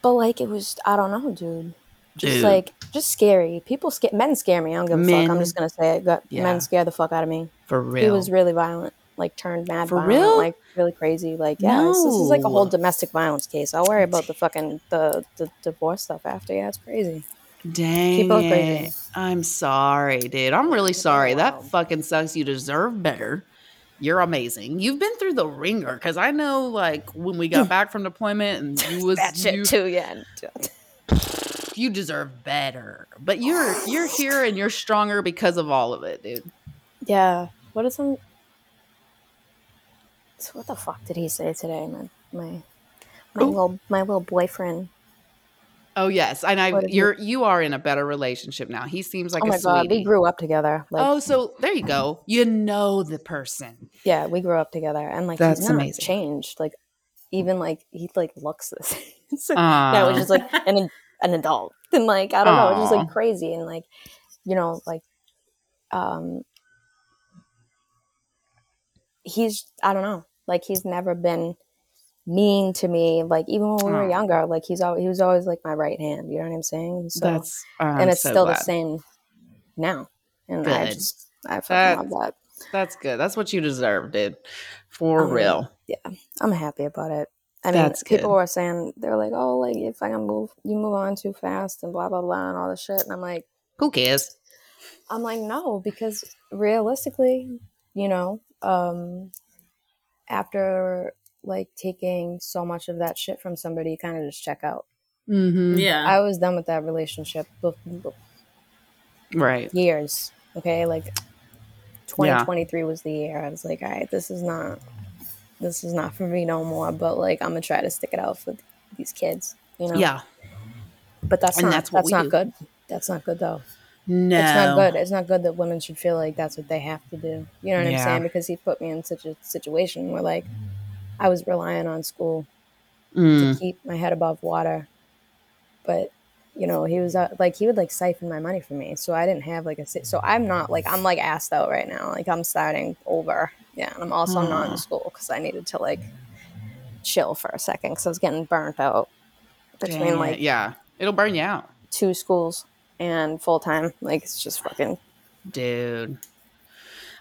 But like it was I don't know, dude. Just Dude. like just scary. People scare men scare me. I don't give a fuck. Men- I'm just gonna say it. Got- Yeah. Men scare the fuck out of me. for real. He was really violent. Like turned mad For violent, real? like really crazy. Like yeah, this, this is like a whole domestic violence case. I'll worry about the fucking the, the divorce stuff after. Yeah, it's crazy. Dang People it. crazy. I'm sorry, dude. I'm really sorry. That fucking sucks. You deserve better. You're amazing. You've been through the ringer because I know, like, when we got back from deployment and you was That shit you, too, yeah. you deserve better. But you're you're here and you're stronger because of all of it, dude. Yeah. What is some? So what the fuck did he say today? My my my Ooh. little my little boyfriend. Oh yes, and I What did he- you're you are in a better relationship now. He seems like oh a my god, we grew up together. Like oh, so there you go. You know the person. yeah, we grew up together, and like That's amazing. changed. Like even like he like looks this. it's like, Aw. that was just like an an adult, and like I don't know, it's just like crazy, and like you know like um he's I don't know, like he's never been mean to me. Like even when we were Aw. younger, like he's always he was always like my right hand. You know what I'm saying? So That's I'm and it's so still the same now, and I just I fucking That- love that. That's good. That's what you deserve, dude. For Um, real. Yeah, I'm happy about it. I mean, That's people good. were saying they're like, "Oh, like if I can move, you move on too fast and blah blah blah and all this shit." And I'm like, Who cares? I'm like, no, because realistically, you know, um, after like taking so much of that shit from somebody, you kind of just check out. Mm-hmm. Yeah. I was done with that relationship bef- bef- Right. years. Okay, like 2023 was the year. I was like, all right, this is not, this is not for me no more. But like, I'm gonna try to stick it out for these kids. You know. Yeah. But that's And not that's that's, not do. good. That's not good though. No. It's not good. It's not good that women should feel like that's what they have to do. You know what Yeah. I'm saying? Because he put me in such a situation where like I was relying on school Mm. to keep my head above water. But you know, he was uh, like he would like siphon my money from me, so I didn't have like a so I'm not like I'm like asked out right now. Like I'm starting over. Yeah, and I'm also not in school because I needed to like chill for a second because I was getting burnt out between like yeah, it'll burn you out, two schools and full time. Like it's just fucking. dude.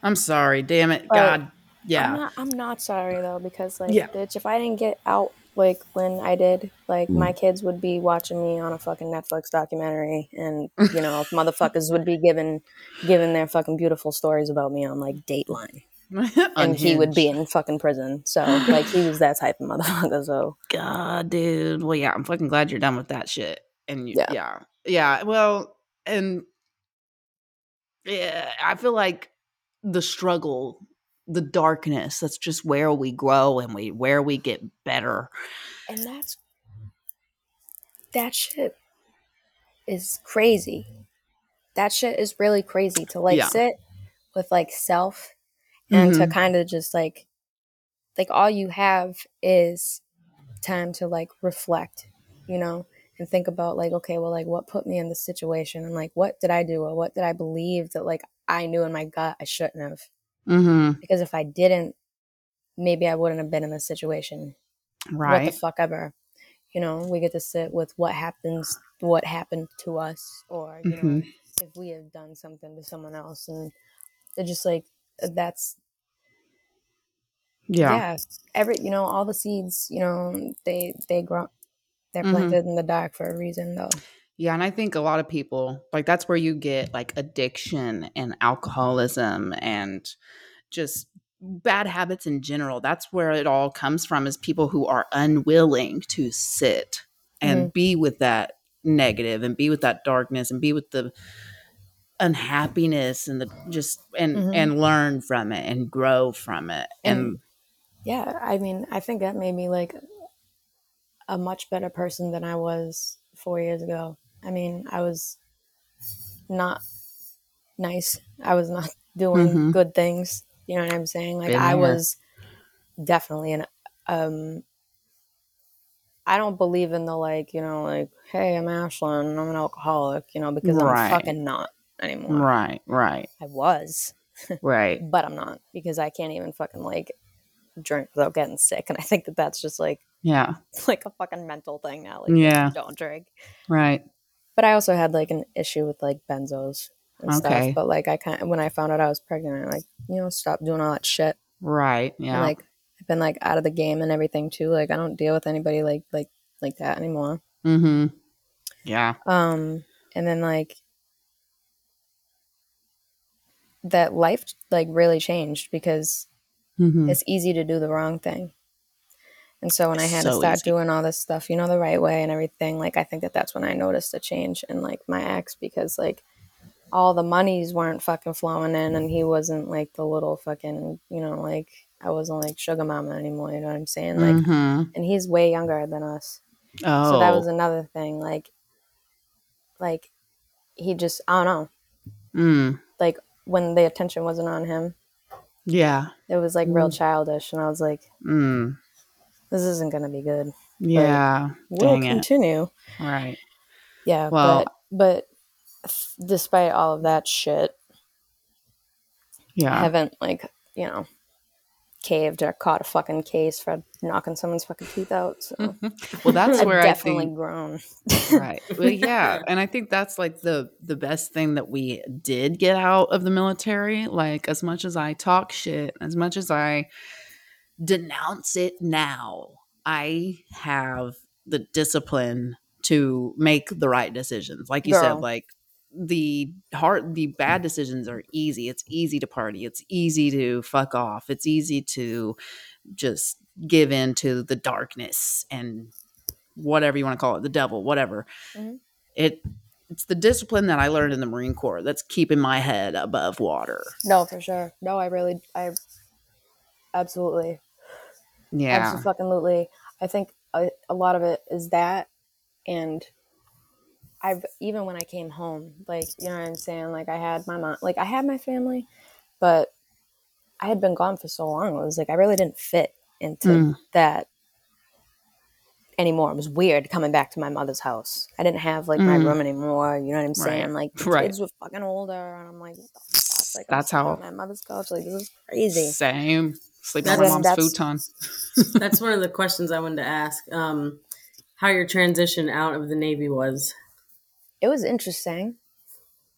I'm sorry. Damn it. But God. I'm Yeah. not, I'm not sorry though because like Yeah. bitch, if I didn't get out like when I did, like my mm. kids would be watching me on a fucking Netflix documentary, and you know motherfuckers would be giving giving their fucking beautiful stories about me on like Dateline, and he would be in fucking prison. So like he was that type of motherfucker. So God, dude. Well, yeah, I'm fucking glad you're done with that shit. And you, Yeah. yeah. yeah, Well, and yeah, I feel like the struggle, the darkness, that's just where we grow and we where we get better. and that's that shit is crazy. That shit is really crazy to like Yeah. sit with like self and to Mhm. kind of just like like all you have is time to like reflect, you know, and think about like okay, well like what put me in this situation and like what did I do or what did I believe that like I knew in my gut I shouldn't have. Mm-hmm. because if I didn't, maybe I wouldn't have been in this situation. Right. What the fuck ever. You know, we get to sit with what happens, what happened to us, or you know, Mhm. if we have done something to someone else, and they're just like that's Yeah. yeah. Every you know, all the seeds, you know, they they grow. They're Mhm. planted in the dark for a reason, though. Yeah, and I think a lot of people like that's where you get like addiction and alcoholism and just bad habits in general. That's where it all comes from is people who are unwilling to sit and be with that negative and be with that darkness and be with the unhappiness and the just and Mhm. and learn from it and grow from it. And, And- Yeah, I mean, I think that made me like a much better person than I was four years ago. I mean, I was not nice. I was not doing Mhm. good things. You know what I'm saying? Like Been I there. was definitely an um I don't believe in the like, you know, like, hey, I'm Ashlyn, I'm an alcoholic, you know, because Right. I'm fucking not anymore. right, right, I was, right. but I'm not because I can't even fucking like drink without getting sick. And I think that that's just like Yeah. like a fucking mental thing now. Like, Yeah. don't drink. Right. But I also had like an issue with like benzos and Okay. stuff. But like I kind of when I found out I was pregnant, I like you know stop doing all that shit. Right. And, Yeah. like I've been like out of the game and everything too. Like I don't deal with anybody like like like that anymore. mm-hmm. Yeah. Um, and then like that life like really changed because Mm-hmm. it's easy to do the wrong thing. And so when I had to start easy. doing all this stuff, you know, the right way and everything, like I think that that's when I noticed a change in like my ex because like all the monies weren't fucking flowing in and he wasn't like the little fucking, you know, like I wasn't like sugar mama anymore, you know what I'm saying? Like mm-hmm. and he's way younger than us. Oh. So that was another thing like like he just I don't know, Mm. like when the attention wasn't on him, Yeah. it was like real childish and I was like Mm. This isn't going to be good. Yeah. We'll Dang it. continue. Right. Yeah, Well- but but despite all of that shit, yeah. I haven't like you know caved or caught a fucking case for knocking someone's fucking teeth out. So Well, that's where I've where I definitely think grown. right. Well, yeah, and I think that's like the the best thing that we did get out of the military. Like as much as I talk shit, as much as I denounce it now, I have the discipline to make the right decisions. Like you Girl. said, like the hard the bad decisions are easy. It's easy to party. It's easy to fuck off. It's easy to just give in to the darkness and whatever you want to call it, the devil, whatever. Mhm. It it's the discipline that I learned in the Marine Corps that's keeping my head above water. No, for sure. No, I really, I absolutely, Yeah. absolutely. I think a, a lot of it is that, and I've even when I came home, like you know what I'm saying. Like I had my mom, like I had my family, but I had been gone for so long. It was like I really didn't fit into Mm. that anymore. It was weird coming back to my mother's house. I didn't have like my Mm. room anymore. You know what I'm saying? Right. Like the Right. kids were fucking older, and I'm like, what the fuck? Like, I'm That's how- my mother's couch. Like this is crazy. Same. Sleep on That's- my mom's that's- futon. That's one of the questions I wanted to ask. Um, how your transition out of the Navy was. It was interesting.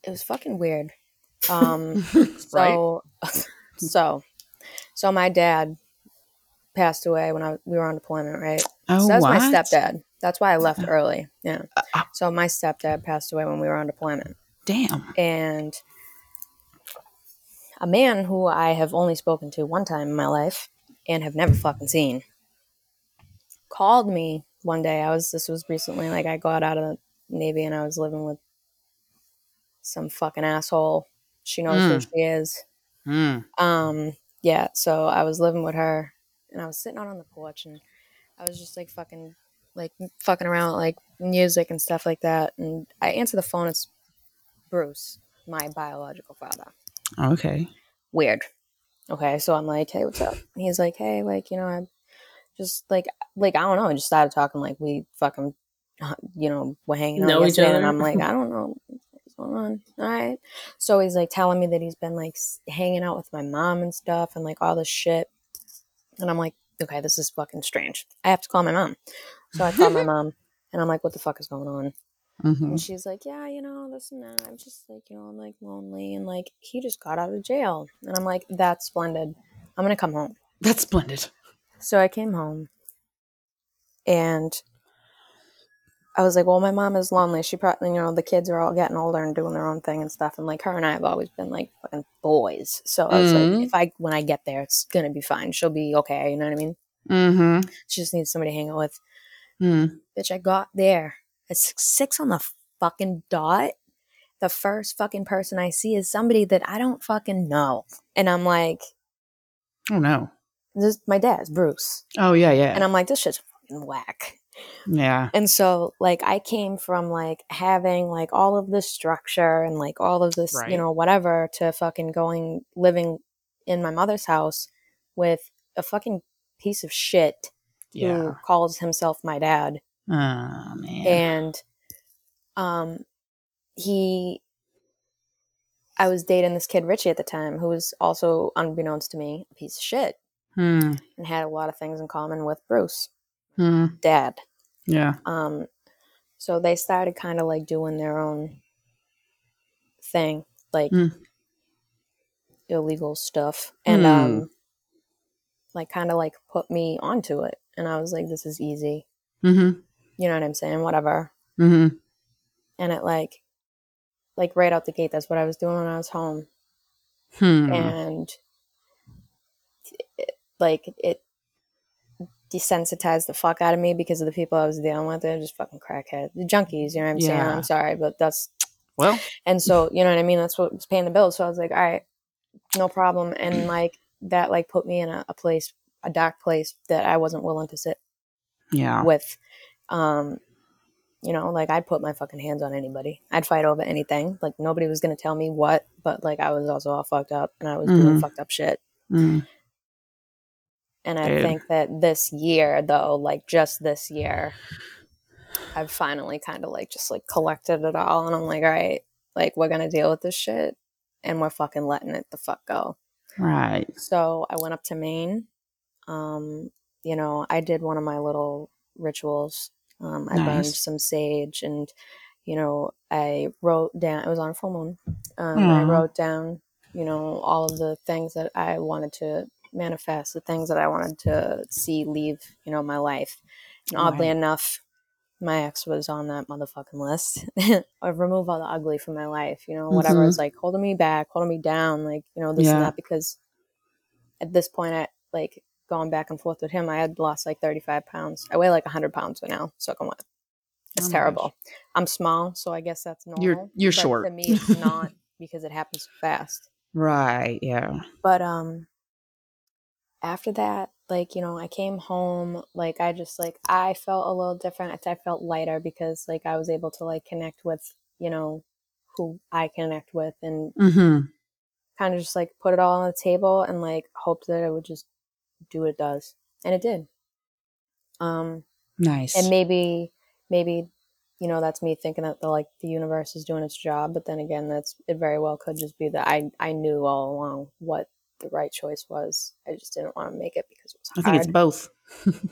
It was fucking weird. Um, so, so, so my dad passed away when I we were on deployment, right? Oh, so that's my stepdad. That's why I left early. Yeah. uh, So my stepdad passed away when we were on deployment, Damn. and a man who I have only spoken to one time in my life and have never fucking seen called me one day. I was this was recently like I got out of the Navy and I was living with some fucking asshole. She knows who Mm. she is. Mm. Um, yeah, so I was living with her and I was sitting out on the porch and I was just like fucking like fucking around with like music and stuff like that. And I answer the phone, it's Bruce, my biological father. Okay. Weird. Okay, so I'm like, hey, what's up? And he's like, hey, like, you know, I just like like I don't know, I just started talking like we fucking uh, you know, we're hanging out Know yesterday, and? I'm like, I don't know. what's going on? All right. So he's like telling me that he's been like hanging out with my mom and stuff and like all this shit. And I'm like, okay, this is fucking strange. I have to call my mom. So I call my mom and I'm like, what the fuck is going on? Mhm. And she's like, yeah, you know, this and that. I'm just like, you know, I'm like lonely. And like, he just got out of jail. And I'm like, that's splendid. I'm going to come home. That's splendid. So I came home and I was like, well, my mom is lonely. She probably, you know, the kids are all getting older and doing their own thing and stuff. And like her and I have always been like fucking boys. So I was Mhm. like, if I, when I get there, it's going to be fine. She'll be okay. You know what I mean? Mm-hmm. She just needs somebody to hang out with. Mm. Bitch, I got there at six, on the fucking dot. The first fucking person I see is somebody that I don't fucking know. And I'm like, Oh no. this my dad's Bruce. Oh yeah, yeah. And I'm like, this shit's fucking whack. yeah. And so like I came from like having like all of this structure and like all of this, Right. you know, whatever to fucking going living in my mother's house with a fucking piece of shit Yeah. who calls himself my dad. Oh man. And um he I was dating this kid Richie at the time who was also unbeknownst to me a piece of shit Hmm. and had a lot of things in common with Bruce, Hmm. dad. Yeah. Um, so they started kind of like doing their own thing, like Mm. illegal stuff, and Hmm. um, like kind of like put me onto it. And I was like, "This is easy," Mm-hmm. You know what I'm saying? Whatever. Mm-hmm. And it like, like right out the gate, that's what I was doing when I was home, Hmm. and it, like it desensitized the fuck out of me because of the people I was dealing with. They're just fucking crackheads, the junkies. You know what I'm saying? I'm sorry, but that's Well. And so, you know what I mean? That's what was paying the bills. So I was like, all right, no problem. And like that like put me in a, a place, a dark place that I wasn't willing to sit Yeah. with. Um, you know, like I'd put my fucking hands on anybody. I'd fight over anything. Like nobody was gonna tell me what, but like I was also all fucked up and I was doing Mhm. fucked up shit. Mm. And I Dude. think that this year though, like just this year, I've finally kind of like just like collected it all and I'm like, all right, like we're gonna deal with this shit and we're fucking letting it the fuck go. Right. So I went up to Maine. Um, you know, I did one of my little rituals. Um, I burned some sage and, you know, I wrote down, it was on a full moon. Um, I wrote down, you know, all of the things that I wanted to manifest, the things that I wanted to see leave, you know, my life. And oddly Right. enough, my ex was on that motherfucking list. Remove all the ugly from my life, you know, whatever Mhm. is like holding me back, holding me down, like, you know, this Yeah. and that. Because at this point, I like going back and forth with him, I had lost like 35 pounds. I weigh like 100 pounds by now, So soaking wet. It's Oh terrible. gosh. I'm small, so I guess that's normal. You're- you're but short. To me, it's not because it happens fast. Right. Yeah. But um, after that, like you know, I came home. Like I just like I felt a little different. I felt lighter because like I was able to like connect with you know who I connect with and Mm-hmm. kind of just like put it all on the table and like hope that it would just do what it does, and it did. Um, Nice. and maybe maybe you know that's me thinking that the like the universe is doing its job but then again that's it very well could just be that i i knew all along what the right choice was i just didn't want to make it because it was I hard think it's both.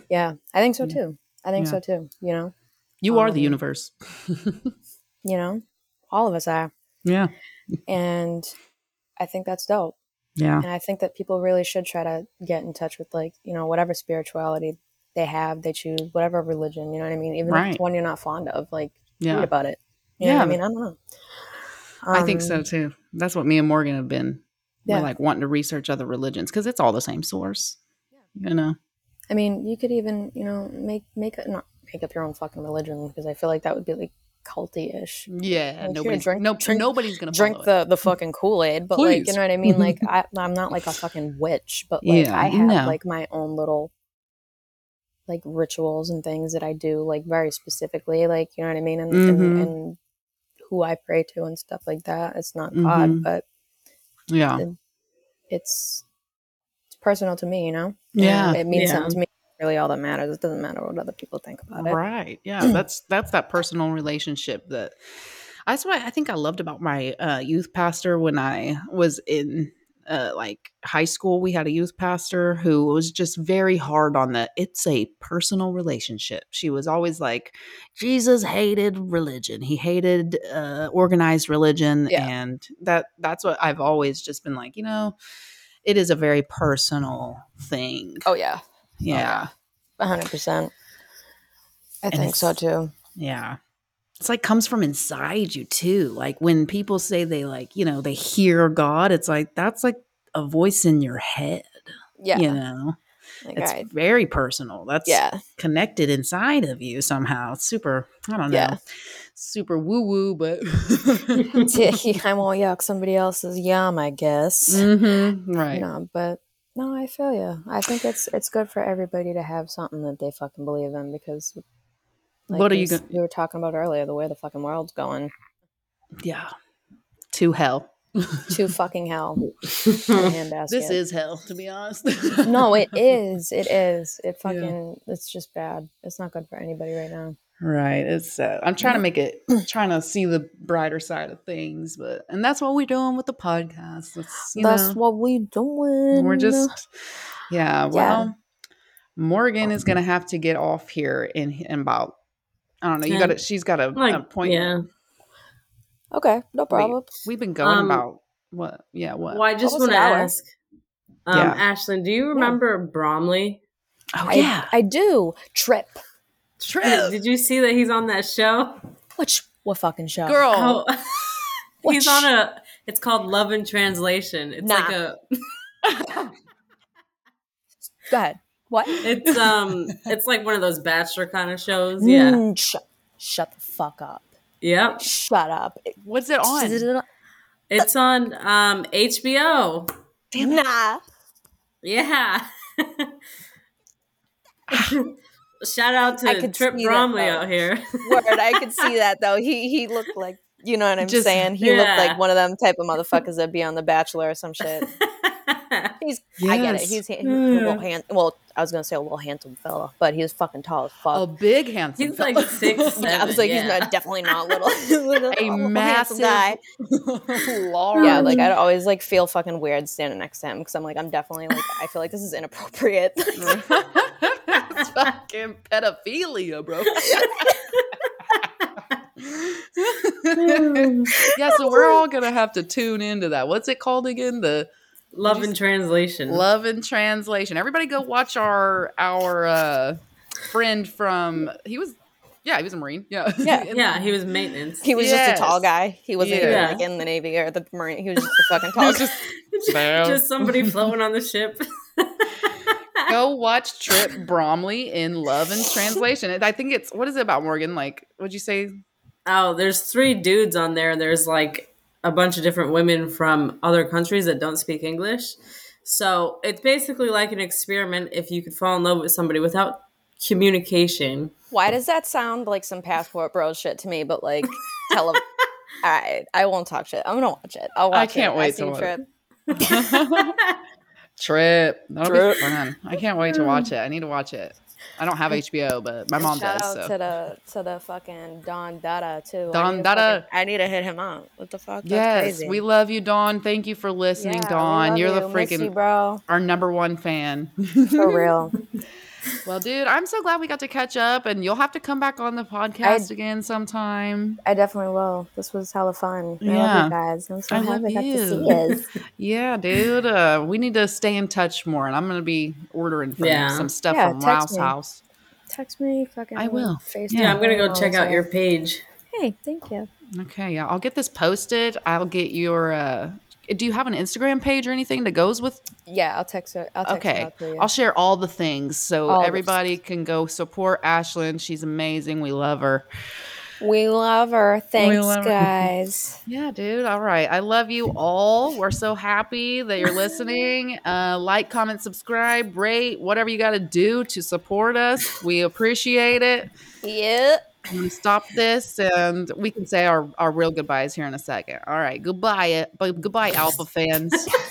yeah i think so too i think Yeah. so too you know You are the Um, universe. you know all of us are yeah. and i think that's dope Yeah. and i think that people really should try to get in touch with like you know whatever spirituality they have they choose whatever religion you know what i mean even if it's one you're not fond of like read about it you Yeah. i mean i don't know I think Um, so too. That's what me and Morgan have been. Yeah. We're like wanting to research other religions because it's all the same source. Yeah. You know. I mean, you could even, you know, make make not make up your own fucking religion because I feel like that would be like culty ish. Yeah. here, nobody's drink- no, drink- nobody's gonna Drink it. the the fucking Kool Aid, but like you know what I mean. Like I, I'm not like a fucking witch, but like Yeah, I have no. like my own little like rituals and things that I do like very specifically, like you know what I mean, and Mhm. and, and who I pray to and stuff like that. It's not God, Mhm. but Yeah. it's it's personal to me, you know. Yeah. And it means Yeah. something to me. Really, all that matters. It doesn't matter what other people think about it. Right. Yeah. That's that's that personal relationship that That's what I think I loved about my uh, youth pastor when I was in uh, like high school. We had a youth pastor who was just very hard on the it's a personal relationship. She was always like, Jesus hated religion. He hated uh, organized religion, Yeah. and that that's what I've always just been like. You know, it is a very personal thing. Oh yeah, yeah. hundred percent. I And think so too. Yeah. It's like comes from inside you too. Like when people say they like, you know, they hear God, it's like that's like a voice in your head, Yeah, you know. like, It's I- very personal. That's yeah, connected inside of you somehow. It's super, I don't know. Yeah. Super woo woo, but I won't yuck somebody else's yum, I guess. Mhm, right. No, but no, I feel you. I think it's it's good for everybody to have something that they fucking believe in because. Like What are you We were talking about earlier the way the fucking world's going Yeah. To hell. to fucking hell. This is hell, to be honest. no, it is. It is. It Yeah. fucking. It's just bad. It's not good for anybody right now. Right. It's sad. I'm trying to make it trying to see the brighter side of things, but and that's what we're doing with the podcast. You That's know, what we're doing. we're just yeah, well Morgan is gonna have to get off here in in about I don't know, you got it she's got a Like, appointment. yeah. okay. No problem. we've been going Um, about what yeah, what? Well, I just want to ask, um, Yeah. Ashlyn, do you remember Bromley? oh I, yeah. I do. Trip. Trip. Did you see that he's on that show? What? What fucking show? Girl. Oh, What he's on a. It's called Love and Translation. It's Nah. like a. Go ahead. What? It's um. It's like one of those bachelor kind of shows. Yeah. Mm, shut, shut the fuck up. Yep. Shut up. What's it on? It's on um HBO. Nah. Yeah. Shout out I to could Trip see that, Bromley out here. Word. I could see that though. He he looked like you know what I'm Just- saying. He yeah. looked like one of them type of motherfuckers that be on The Bachelor or some shit. He's I get it. Yes. He's, he's a little mm. hand. Well, I was gonna say a little handsome fella, but he was fucking tall as fuck. a big handsome He's like fella. six, yeah, I was like, he's not definitely not little. little a little massive handsome guy. large. Yeah, like I'd always like feel fucking weird standing next to him because I'm like I'm definitely like I feel like this is inappropriate. It's fucking pedophilia, bro. yeah, so we're all gonna have to tune into that. What's it called again? The Love and Translation. Love and Translation. Everybody go watch our our uh friend from he was yeah, he was a Marine. Yeah. Yeah. Yeah, he was maintenance. he was just a tall guy. He wasn't even like in the Navy or the Marine. He was just a fucking tall. guy. Bam. just somebody floating on the ship. Go watch Trip Bromley in Love and Translation. I think it's what is it about Morgan? Like, what'd you say? Oh, there's three dudes on there. There's like a bunch of different women from other countries that don't speak English. So it's basically like an experiment if you could fall in love with somebody without communication. Why does that sound like some passport bro shit to me? But like, tell him. All right, I won't talk shit. I'm gonna watch it. I'll watch I can't it. wait I to watch Trip. Trip. That'll Trip. be fun. I can't wait to mm. watch it. I need to watch it. I don't have HBO, but my mom Shout does. out So. to the to the fucking Don Dada too. Don need to Dada. fucking- I need to hit him up. What the fuck? That's Yes, crazy. we love you, Don. Thank you for listening, Yeah, we Dawn. love You're the you. Miss you, freaking bro. our number one fan. For real. well, dude, I'm so glad we got to catch up, and you'll have to come back on the podcast again sometime. I definitely will. This was hella fun. I Yeah. love you guys. I'm so I happy love I got to you. see you. Yeah, dude. Uh, we need to stay in touch more, and I'm gonna be ordering from Yeah. some stuff Yeah, from text Rouse. House. Text me, fucking. I will. FaceTime Yeah, I'm gonna go check that out your page. Hey, thank you. Okay, yeah, I'll get this posted. I'll get your. Uh, do you have an Instagram page or anything that goes with? Yeah, I'll text it. I'll text Okay, out to you. I'll share all the things so All everybody can go support Ashlyn. She's amazing. We love her. we love her. Thanks, love her. guys. Yeah, dude. All right. I love you all. We're so happy that you're listening. Uh, like, comment, subscribe, rate, whatever you got to do to support us. We appreciate it. Yeah. To stop this and we can say our, our real goodbyes here in a second. All right. Goodbye. uh, Goodbye, Alpha fans.